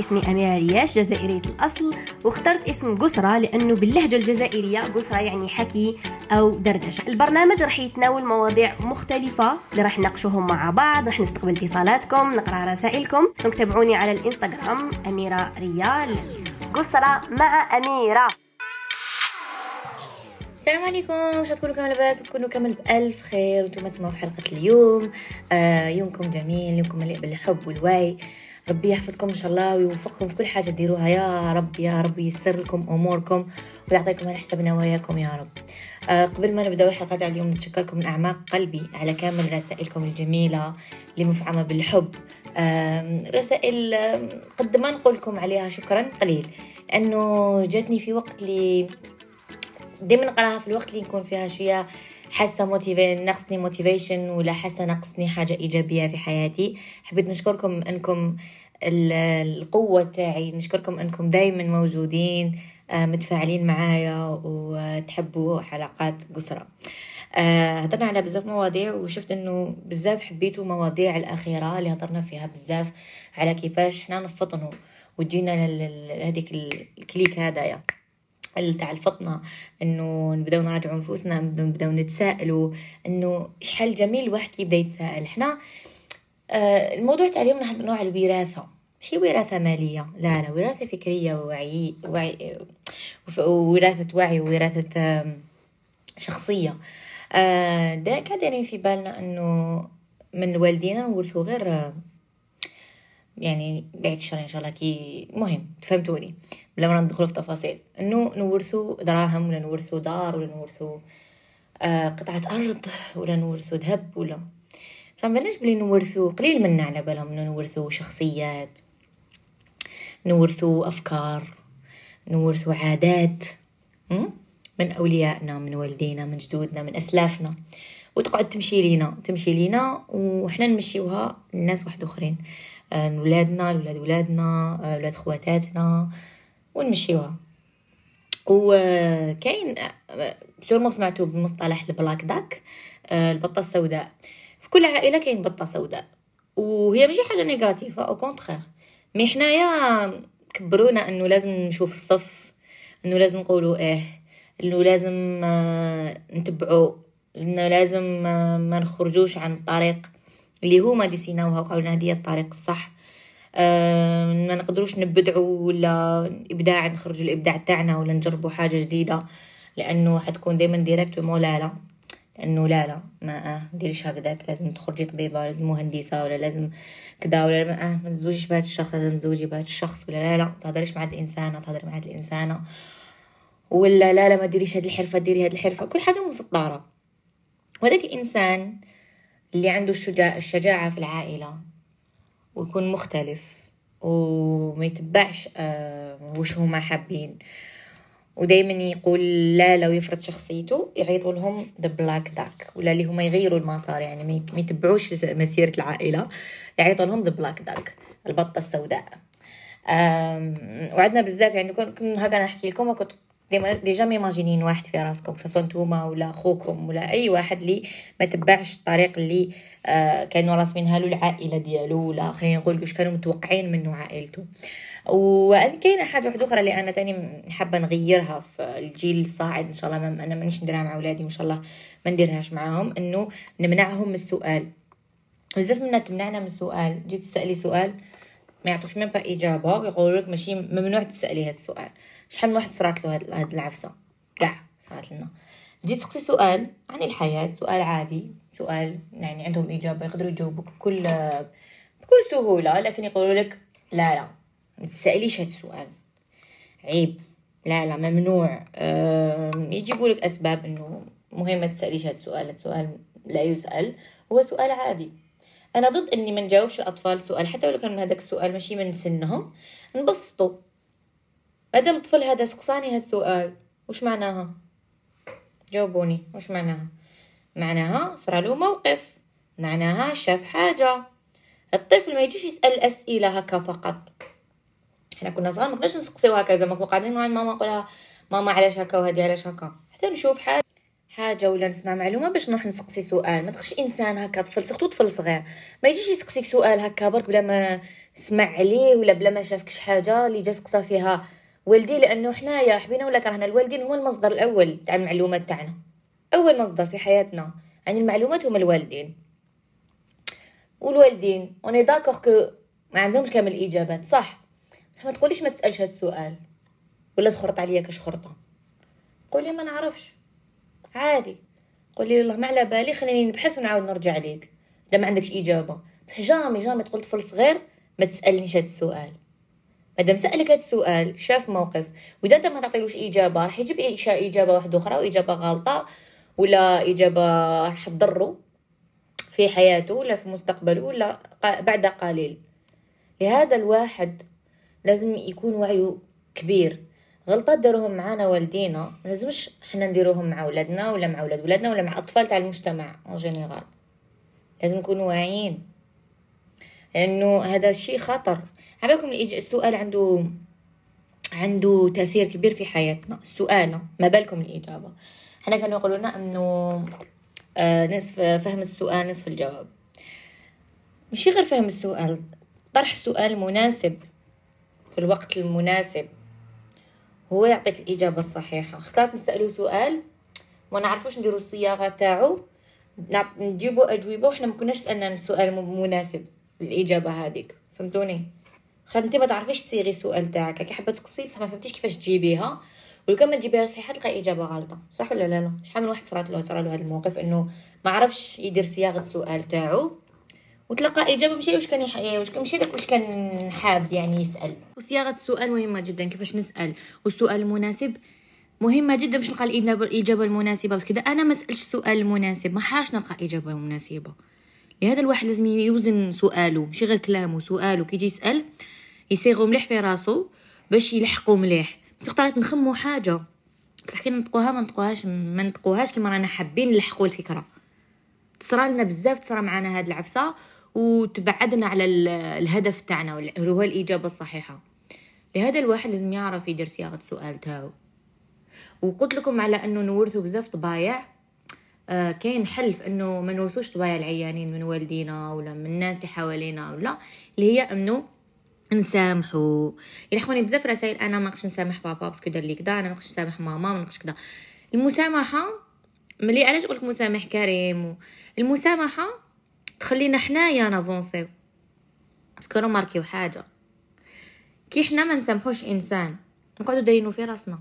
اسمي أميرة رياش جزائرية الأصل. واخترت اسم قسرة لأنه باللهجة الجزائرية قسرة يعني حكي أو دردشة. البرنامج راح يتناول مواضيع مختلفة اللي راح نناقشوهم مع بعض راح نستقبل اتصالاتكم نقرأ رسائلكم. تابعوني على الإنستغرام أميرة ريال. قسرة مع أميرة. السلام عليكم واش تكونوا كامل لاباس؟ وتكونوا كامل بألف خير وأنتم تسمعوا في حلقة اليوم. آه يومكم جميل يومكم مليء بالحب والوعي. ربي يحفظكم إن شاء الله ويوفقكم في كل حاجة تديروها يا رب يا رب ييسر لكم أموركم ويعطيكم على حسب نواياكم يا رب. آه قبل ما نبدأ الحلقة تاع اليوم نتشكركم من أعماق قلبي على كامل رسائلكم الجميلة اللي مفعمه بالحب. آه رسائل قد ما نقول لكم عليها شكرا قليل لأنه جاتني في وقت اللي دائما نقراها في الوقت اللي نكون فيها شوية حاسة motivée ناقصني motivation ولا حاسة ناقصني حاجة إيجابية في حياتي. حبيت نشكركم إنكم القوة تاعي نشكركم إنكم دائما موجودين آه، متفاعلين معايا وتحبوا حلقات قسرة آه، هضرنا على بزاف مواضيع وشفت إنه بزاف حبيتوا مواضيع الأخيرة اللي هضرنا فيها بزاف على كيفاش حنا نفطنوا وتجينا لهذيك ال clic هذايا تاع الفطنه إنه نبداو نراجعوا نفوسنا نبداو نتسائلوا إنه شحال جميل الواحد كي يبدا يتساءل. حنا آه الموضوع تاع اليوم نهضروا على الوراثة. ماشي وراثة مالية لا لا وراثة فكرية ووعي وعي وراثة وعي ووراثة شخصية. آه دا كادرين في بالنا إنه من والدينا نورثو غير يعني بعد الشر إن شاء الله كي مهم تفهمتوني. بلا ما ندخلوا في تفاصيل. إنه نورثوا دراهم ولا نورثوا دار ولا نورثوا آه قطعة أرض ولا نورثوا ذهب ولا. فمبناش بلي نورثوا قليل منا على بالهم إنه نورثوا شخصيات نورثوا أفكار نورثوا عادات من أوليائنا من والدينا من جدودنا من أسلافنا. وتقعد تمشي لينا تمشي لينا وحنا نمشيوها لناس واحد آخرين. آه، ولادنا لولاد ولادنا آه، ولاد خواتاتنا ونمشيوها. وكاين sûrement سمعتو بمصطلح ال black duck آه، البطة السوداء. في كل عائلة كاين بطة سوداء. وهي ماشي حاجة négative au contraire mais حنايا كبرونا أنه لازم نشوف الصف أنه لازم نقولوا إيه أنه لازم نتبعو أنه لازم ما نخرجوش عن الطريق. اللي هما ديسيناوها وقالوا لنا هذه الطريق الصح. أه ما نقدروش نبدعوا ولا إبداع نخرجوا الإبداع تاعنا ولا نجربوا حاجة جديدة لأنه حتكون دائما ديريكت لا لا. لأنه لا لا ما آه ديريش هكذاك. لازم تخرجي طبيبة لازم مهندسة ولا لازم كذا ولا ما آه ما تزوجيش بهذا الشخص لازم تزوجي بهذا الشخص ولا لا لا تهضريش مع هاد الإنسانة تهضري مع هاد الإنسانة. ولا لا لا ما ديريش هاد الحرفة ديري هاد الحرفة. كل حاجة مسطرة. وهذاك الإنسان اللي عنده الشجاع الشجاعة في العائلة ويكون مختلف وما يتبعش آه وش هما حابين. ودايما يقول لا لو يفرض شخصيته يعيطوا لهم the black duck ولا اللي هما يغيروا المسار يعني ما يتبعوش مسيرة العائلة يعيطوا لهم the black duck البطة السوداء. وعندنا بزاف يعني كنت هكا نحكي لكم كنت déjà م imagin ين واحد في راسكم سواء نتوما ولا خوكم ولا أي واحد اللي ما تبعش الطريق اللي آه كانوا راسمينها له العائلة ديالو ولا خلينا نقول واش كانوا متوقعين منه عائلته. وكاينه حاجة واحدة أخرى اللي أنا تاني حابة نغيرها في الجيل الصاعد إن شاء الله ما أنا مانيش نديرها مع اولادي إن شاء الله ما نديرهاش معاهم إنه نمنعهم من السؤال. بزاف منا تمنعنا من السؤال جيت تسألي سؤال ما يعطوكش ميم با إجابة ويقولوا لك ماشي ممنوع تسألي هذا السؤال. شحال من واحد صرات له هاد العفسة؟ كاع صرات لنا. جيت تسقسي سؤال عن الحياة سؤال عادي سؤال يعني عندهم إجابة يقدروا يجاوبوك بكل بكل سهولة لكن يقولوا لك لا لا ما تسأليش هاد السؤال. عيب. لا لا ممنوع. يجيبوا لك أسباب إنه مهم ما تسأليش هاد السؤال. هاد السؤال لا يسأل هو سؤال عادي. أنا ضد إني ما نجاوبش الأطفال سؤال حتى لو كان هذاك السؤال ماشي من سنهم. نبسطوا. مادام الطفل هذا سقساني هذا السؤال. وش معناها؟ جاوبوني. وش معناها؟ معناها له موقف. معناها شاف حاجة. الطفل ما يجيش يسأل أسئلة هكا فقط. إحنا كنا صغار ما كناش نسقسيو هكا. زعما كنا قاعدين مع ماما نقولها ماما علاش هكا وهذه علاش هكا؟ حتى نشوف حاجة. حاجة ولا نسمع معلومة باش نروح نسقسي سؤال. ما تخش إنسان هكا طفل surtout طفل صغير. ما يجيش يسقسيك سؤال هكا برك بلا ما سمع عليه ولا بلا ما شافكش حاجة اللي جا سقسا فيها. والدي لأنه حنايا حبينا ولا كرهنا الوالدين هما المصدر الأول تاع المعلومات تاعنا. أول مصدر في حياتنا. عن المعلومات هما الوالدين. والوالدين on est d'accord que ما عندهمش كامل الإجابات صح. بصح ما تقوليش ما تسألش هذا السؤال. ولا تخرط عليا كشخرطة. قولي ما نعرفش. عادي. قولي والله ما على بالي خليني نبحث ونعاود نرجع ليك. إذا ما عندكش إجابة. جامي جامي تقول طفل صغير ما تسألنيش هذا السؤال. مادام سألك هذا السؤال شاف موقف. وإذا أنت ما تعطيلوش إجابة راح يجيب إجابة واحدة أخرى واجابه غلطة ولا إجابة راح تضره في حياته ولا في مستقبله ولا بعد قليل. لهذا الواحد لازم يكون وعيه كبير. غلطات داروهم معانا والدينا لازمش حنا نديروهم مع ولادنا ولا مع ولاد ولادنا ولا مع أطفال تاع المجتمع en général لازم نكونوا واعيين. لأنه هذا الشيء خطر. عبالكم السؤال عنده عنده تأثير كبير في حياتنا. السؤال ما بالكم الإجابة. حنا كانوا يقولوا لنا إنه آه نصف فهم السؤال نصف الجواب. مش غير فهم السؤال طرح سؤال مناسب في الوقت المناسب. هو يعطيك الإجابة الصحيحة. اخترت نسأله سؤال ما نعرفوش نديرو الصياغة تاعو. نجيبو أجوبة وحنا ما كناش سألنا السؤال مناسب الإجابة هذيك. فهمتوني؟ خاطر أنت ما تعرفيش تصيغي السؤال تاعك. كي حابه تقصي ما فهمتيش كيفاش تجيبيها. ولو كان ما تجيبيها صحيحة تلقى إجابة غلطة. صح ولا لا لا؟ شحال من واحد صرات له صرا له هذا الموقف إنه ما عرفش يدير صياغة السؤال تاعو. وتلقى إجابة ماشي واش كان. واش ماشي داك واش كان حاب يعني يسأل. وصياغة السؤال مهمة جدا كيفاش نسأل؟ والسؤال المناسب مهمة جدا باش نلقى الاجابه المناسبة بس كذا أنا ما سألتش السؤال المناسب ما حاش نلقى إجابة مناسبة. لهذا الواحد لازم يوزن سؤاله ماشي غير كلامه سؤاله. كي يجي يسأل يصيغو مليح في راسو باش يلحقو مليح. في نخمو حاجة. بصح كي نطقوها ما نطقوهاش ما نطقوهاش كيما رانا حابين نلحقوا الفكرة. تصرى لنا بزاف تصرى معنا هاد العفسة. وتبعدنا على الهدف تاعنا اللي هو الإجابة الصحيحة. لهذا الواحد لازم يعرف يدير صياغة السؤال تاعو. وقلت لكم على أنه نورثوا بزاف طبايع. آه كاين حل في أنه ما نورثوش طبايع العيانين من والدينا ولا من الناس اللي حوالينا ولا اللي هي أنه نسامحو. يلحقوني بزاف رسائل أنا ما نقدرش نسامح بابا parce que دار لي كدا أنا ما نقدرش نسامح ماما ما نقدرش كدا. المسامحة ملي علاش نقولك مسامح كريم؟ المسامحة تخلينا حنايا ن avanc يو. parce que remarqu يو حاجة. كي حنا ما نسامحوش إنسان. نقعدو دايرينو في راسنا.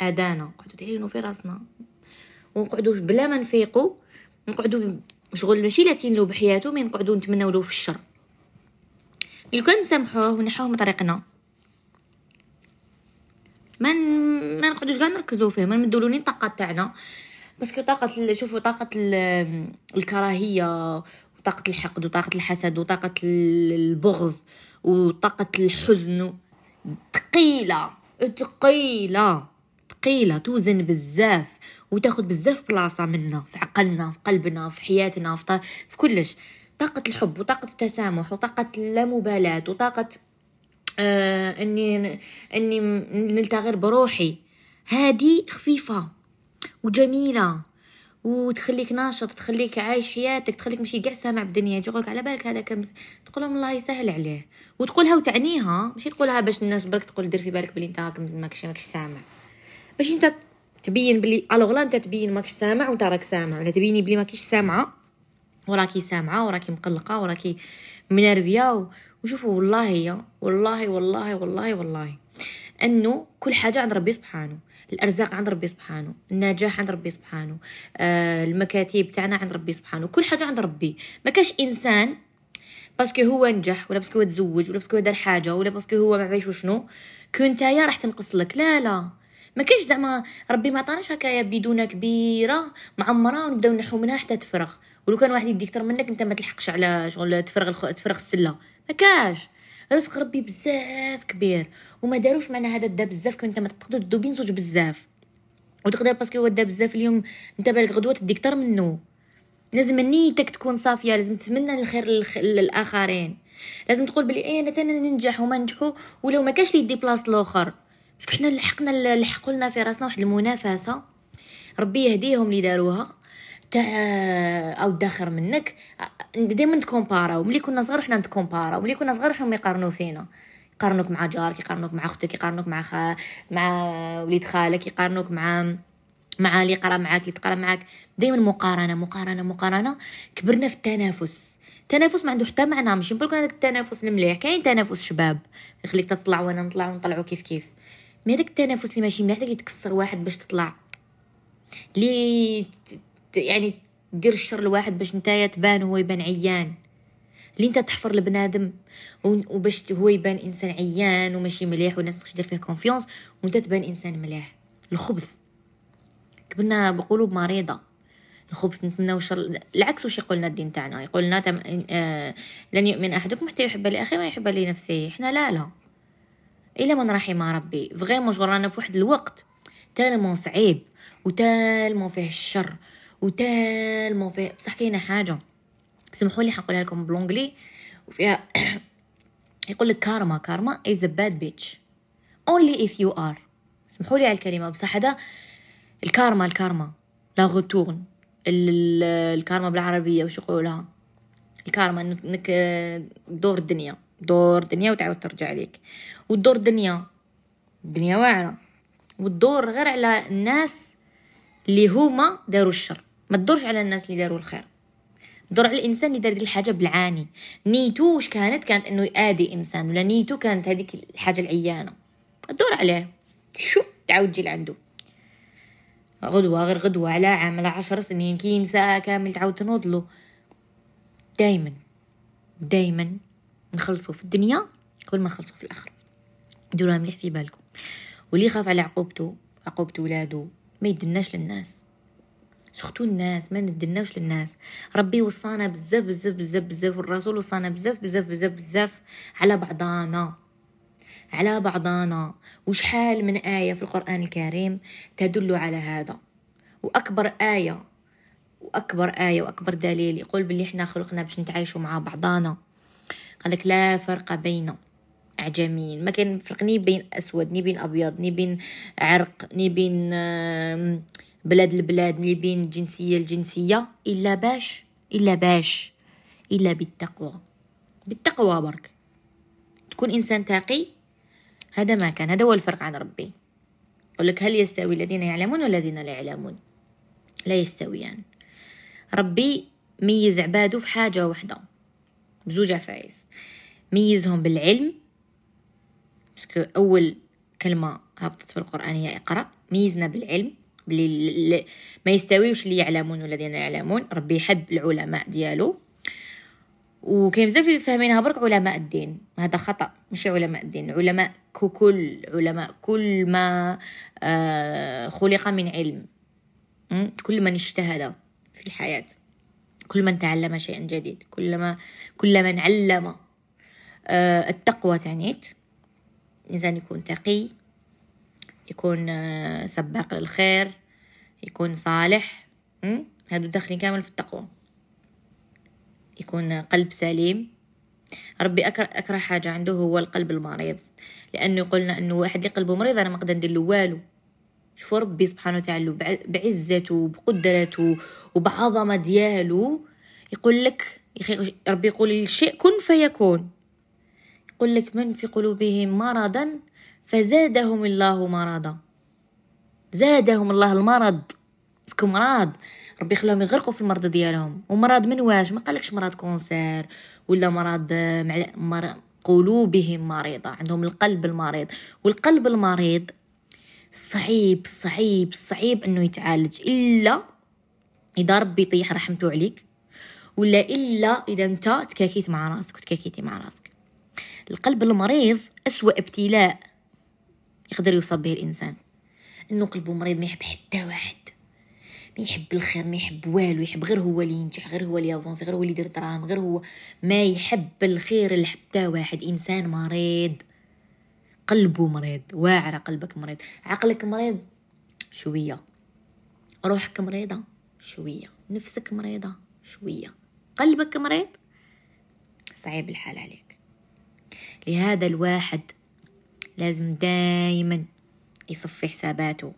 أدانا. نقعدو دايرينو في راسنا. ونقعدو بلا ما نفيقو. نقعدو شغل ماشي لاهيين له بحياته mais نقعدو نتمناو له في الشر. لو كان نسامحوه ونحاوه من طريقنا. ما ما نقعدوش كاع نركزوا فيه. ما نمدولو الطاقة تاعنا. باسكو طاقة شوفوا طاقة الكراهية وطاقة الحقد وطاقة الحسد وطاقة البغض وطاقة الحزن. ثقيله ثقيله ثقيله توزن بزاف وتاخذ بزاف بلاصة منا في عقلنا في قلبنا في حياتنا في, في كلش. طاقة الحب وطاقة التسامح وطاقة اللامبالاة وطاقة آه اني إني نلتهى بروحي. هادي خفيفة. وجميلة. وتخليك ناشط تخليك عايش حياتك تخليك ماشي قاع سامع بالدنيا. تقولك على بالك هذا كم تقول الله يسهل عليه. وتقولها وتعنيها. ماشي تقولها باش الناس برك تقول دير في بالك بلي انت كم ماكش ماكش سامع. باش انت تبين بلي alors لا انت تبين ماكش سامع وانت راك سامع. ولا تبيني بلي ماكيش سامعة وراكي سامعة وراكي مقلقة وراكي م nerv ية وشوفوا والله والله والله والله والله. انه كل حاجة عند ربي سبحانه. الأرزاق عند ربي سبحانه النجاح عند ربي سبحانه آه المكاتب تاعنا عند ربي سبحانه كل حاجة عند ربي. ما كاش إنسان parce que هو نجح ولا parce que هو تزوج ولا parce que دار حاجة ولا parce que هو ما عرفش شنو كنتايا راح تنقص لك. لا لا. ما كاش زعما ربي ما عطاناش هكايا بدونة كبيرة معمرة ونبداو نحو منها حتى تفرغ. ولو كان واحد يدي أكثر منك أنت ما تلحقش على شغل تفرغ الخ... تفرغ السلة. ما كاش. رزق ربي بزاف كبير. وما داروش معنا هذا دا بزاف كنت ما تقدر تدو بين زوج بزاف. وتقدر parce que هو دا بزاف اليوم انت بالك غدوة تدي أكثر منه. لازم نيتك تكون صافية لازم تتمنى الخير للآخرين. لازم تقول بلي إيه أنا تانا ننجح وما ننجحوا ولو ما كاش لي يدي place الآخر. parce que حنا لحقنا لحقوا لنا في راسنا واحد المنافسة. ربي يهديهم اللي داروها. تاع أو داخر منك. دائما نتكومباراو. ملي كنا صغار حنا نتكومباراو. ملي كنا صغار حنا يقارنوا فينا. يقارنوك مع جارك يقارنوك مع أختك يقارنوك مع خا... مع وليد خالك يقارنوك مع مع اللي قرا معاك اللي تقرا معاك. دائما مقارنة مقارنة مقارنة. كبرنا في التنافس. التنافس ما عنده حتى معنى. ماشي نقول هذاك التنافس المليح. كاين تنافس شباب. يخليك تطلع وأنا نطلع ونطلعوا كيف كيف. mais داك التنافس اللي ماشي مليح داك يتكسر واحد باش تطلع. لي يعني دير الشر لواحد باش نتايا تبان هو يبان عيان. اللي انت تحفر لبنادم وباش هو يبان إنسان عيان وماشي مليح والناس تخش دير فيه confiance وانت تبان إنسان مليح. الخبث. كبرنا بقلوب مريضة. الخبث نتمنى شر العكس وش يقولنا الدين تاعنا؟ يقولنا تم... آه... لن يؤمن أحدكم حتى يحب لأخيه ما يحب لنفسه. إحنا لا لا. إلا من رحم ربي. vraiment رانا في واحد الوقت tellement صعيب و tellement فيه الشر وتالمون فيه بصح كاينة حاجة. سمحوا لي حنقولها لكم ب l'anglais. وفيها يقول لك karma. karma is a bad bitch. Only if you are. سمحوا لي على الكلمة. بصح هذا ال karma ال karma. le retour ال karma بالعربية وش يقولها؟ الكارما انك دور الدنيا. دور الدنيا وتعاود ترجع لك والدور الدنيا. الدنيا واعرة. والدور غير على الناس اللي هما داروا الشر. ما تدورش على الناس اللي داروا الخير. دور على الإنسان اللي دار الحاجة بالعاني نيتو واش كانت؟ كانت إنه يأذي إنسان ولا نيتو كانت هذيك الحاجة العيانة. دور عليه. شو؟ تعاود تجي لعندو غدوة غير غدوة على عام على عشر سنين كي ساعة كامل تعاود تنوضلو. دايما دايما نخلصوا في الدنيا قبل ما نخلصوا في الآخرة. ديروها مليح في بالكم. واللي يخاف على عقوبته عقوبة ولادو ما يدناش للناس. سختو الناس ما ندناوش للناس. ربي وصانا بزاف بزاف بزاف بزاف والرسول وصانا بزاف بزاف بزاف بزاف على بعضانا. على بعضانا. وشحال من آية في القرآن الكريم تدل على هذا؟ وأكبر آية وأكبر آية وأكبر دليل يقول باللي إحنا خلقنا باش نتعايشوا مع بعضانا. قالك لا فرق بين أعجميين. ما كان فرق ني بين أسود ني بين أبيض ني بين عرق ني بين بلاد البلاد ني بين جنسية الجنسية إلا باش إلا باش إلا بالتقوى. بالتقوى برك. تكون إنسان تاقي هذا ما كان هذا هو الفرق عن ربي. يقول لك هل يستوي الذين يعلمون والذين لا يعلمون؟ لا يستويان. ربي ميز عباده في حاجة واحدة. بزوج عفايس ميزهم بالعلم. بسكو أول كلمة هبطت في القرآن هي اقرأ. ميزنا بالعلم. بلي ما يستويوش اللي يعلمون والذين يعلمون. ربي يحب العلماء ديالو. وكاين بزاف اللي فاهمينها برك علماء الدين. هذا خطأ ماشي علماء الدين. علماء ككل علماء كل ما آه، خلق من علم. كل من اجتهد في الحياة. كل من تعلم شيئا جديد. كل ما كل من علم آه، التقوى تعنيت الإنسان يكون تقي. يكون آه، سباق للخير يكون صالح هادو داخلين كامل في التقوى. يكون قلب سليم. ربي أكره حاجة عنده هو القلب المريض. لأنه قلنا أنه واحد اللي قلبه مريض أنا ما نقدر ندير له والو. شوفوا ربي سبحانه وتعالى بعزته بقدرته وبعظمة ديالو. يقول لك ربي يقول الشيء كن فيكون. يقول لك من في قلوبهم مرضا فزادهم الله مرضا. زادهم الله المرض. مسكو مرض. ربي خلاهم يغرقوا في المرض ديالهم. ومرض من واش؟ ما قالكش مرض كونسير ولا مرض مرض قلوبهم مريضة. عندهم القلب المريض. والقلب المريض صعيب صعيب صعيب إنه يتعالج. إلا إذا ربي يطيح رحمته عليك ولا إلا إذا أنت تكاكيت مع راسك وتكاكيتي مع راسك. القلب المريض أسوأ ابتلاء. يقدر يوصل به الإنسان. إنه قلبه مريض ما يحب حتى واحد. ما يحب الخير ما يحب والو يحب غير هو اللي ينجح غير هو اللي يافونسي غير هو اللي يدير دراهم غير هو. ما يحب الخير لحتى واحد. إنسان مريض. قلبه مريض. واعر قلبك مريض. عقلك مريض؟ شوية. روحك مريضة؟ شوية. نفسك مريضة؟ شوية. قلبك مريض؟ صعيب الحال عليك. لهذا الواحد لازم دايما يصفي حساباته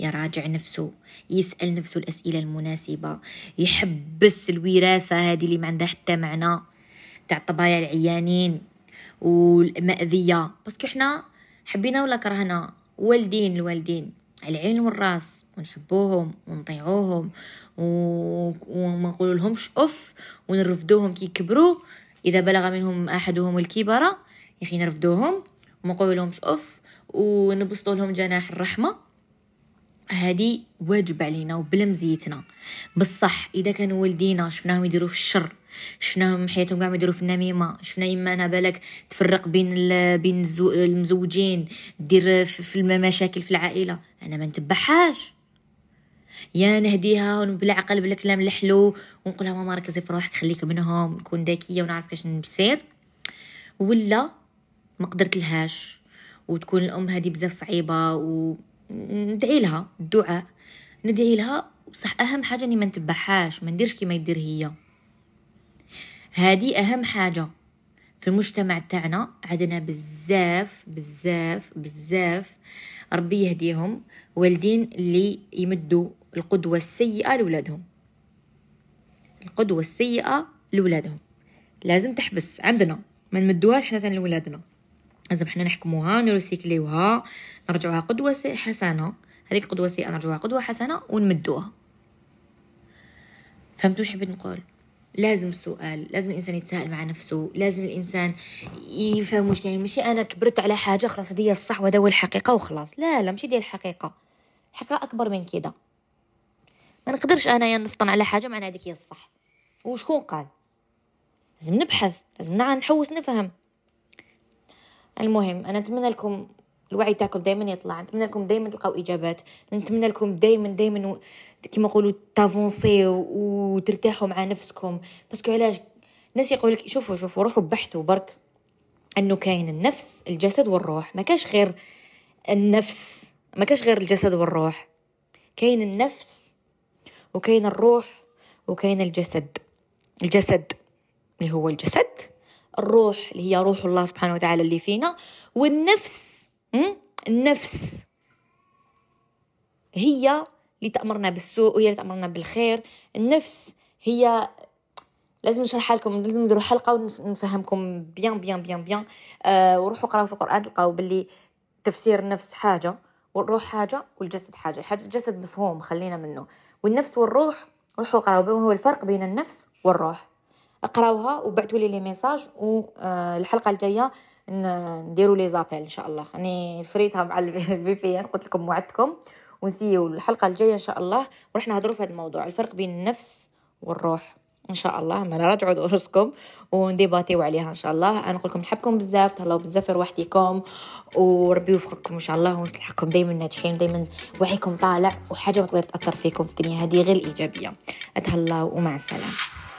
يراجع نفسه يسأل نفسه الأسئلة المناسبة يحبس الوراثة هذه اللي ما عندها حتى معنى تاع الطبايع العيانين والمأذية. parce que حنا حبينا ولا كرهنا؟ والدين الوالدين على العين والرأس ونحبوهم ونطيعوهم و... وما نقول لهمش اف ونرفدوهم كي يكبروا. إذا بلغ منهم أحدهم الكبر يا أخي نرفدوهم وما نقول لهمش أف ونبسطوا لهم جناح الرحمة. هذه واجب علينا وبلمزيتنا بصح إذا كانوا والدينا شفناهم يديروا في الشر شفناهم حياتهم قاعد يديروا في النميمة شفنا يما أنا بالك تفرق بين بين المزوجين دير في المشاكل في العائلة. أنا ما نتبعهاش. يا نهديها بالعقل بالكلام الحلو ونقولها ماما ركزي في روحك خليك منهم نكون ذكية ونعرف كاش نسير. ولا ما قدرت لهاش وتكون الأم هذه بزاف صعيبة وندعي لها الدعاء ندعي لها بصح أهم حاجة إني ما نتبعهاش ما نديرش كيما يدير هي. هذه أهم حاجة في المجتمع تاعنا عندنا بزاف بزاف بزاف ربي يهديهم والدين اللي يمدوا القدوة السيئة لولادهم. القدوة السيئة لولادهم. لازم تحبس عندنا ما نمدوهاش ثاني لولادنا. لازم حنا نحكموها نروسيكليوها نرجعوها قدوة حسنة. هذيك قدوة سيئة نرجعوها قدوة حسنة ونمدوها. فهمتوا حبيت نقول؟ لازم السؤال لازم الإنسان يتساءل مع نفسه لازم الإنسان يفهم واش كاين. ماشي أنا كبرت على حاجة خلاص هذه الصح وهذا هو الحقيقة وخلاص. لا لا ماشي ديال الحقيقة. الحقيقة أكبر من كده. ما نقدرش انايا نفطن على حاجة معناها هذيك هي الصح. وشكون قال؟ لازم نبحث لازم نحوس نفهم. المهم أنا نتمنى لكم الوعي تاعكم دائما يطلع. نتمنى لكم دائما تلقاو إجابات. نتمنى لكم دائما دائما كيما نقولوا ت avancer وترتاحوا مع نفسكم. parce que علاش؟ الناس يقول لك شوفوا شوفوا روحوا بحثوا برك. أنه كاين النفس الجسد والروح. ما كاش غير النفس ما كاش غير الجسد والروح. كاين النفس وكاين الروح وكاين الجسد. الجسد اللي هو الجسد الروح اللي هي روح الله سبحانه وتعالى اللي فينا والنفس النفس هي اللي تأمرنا بالسوء وهي اللي تأمرنا بالخير. النفس هي لازم نشرح لكم لازم نديروا حلقة ونفهمكم بيان بيان بيان بيان. آه وروحوا قراو في القرآن تلقاو باللي تفسير النفس حاجة والروح حاجة والجسد حاجة. حاجة الجسد مفهوم خلينا منه. والنفس والروح روحوا قراو هو الفرق بين النفس والروح. اقراوها وبعثوا لي les messages والحلقة آه، الجاية نديروا les appels إن شاء الله. راني فريتها مع ال VPN قلت لكم وعدتكم ونسيو الحلقة الجاية إن شاء الله. ورح نهضروا في هذا الموضوع الفرق بين النفس والروح إن شاء الله. ما نراجعوا دروسكم ونديباتيو عليها إن شاء الله. أنا نقول لكم نحبكم بزاف تهلاو بزاف في روحتكم وربي يوفقكم إن شاء الله وتلحقكم دائما ناجحين دائما وعيكم طالع وحاجة ما تقدر تاثر فيكم في الدنيا. هذه غير الإيجابية. أتهلاو ومع السلامة.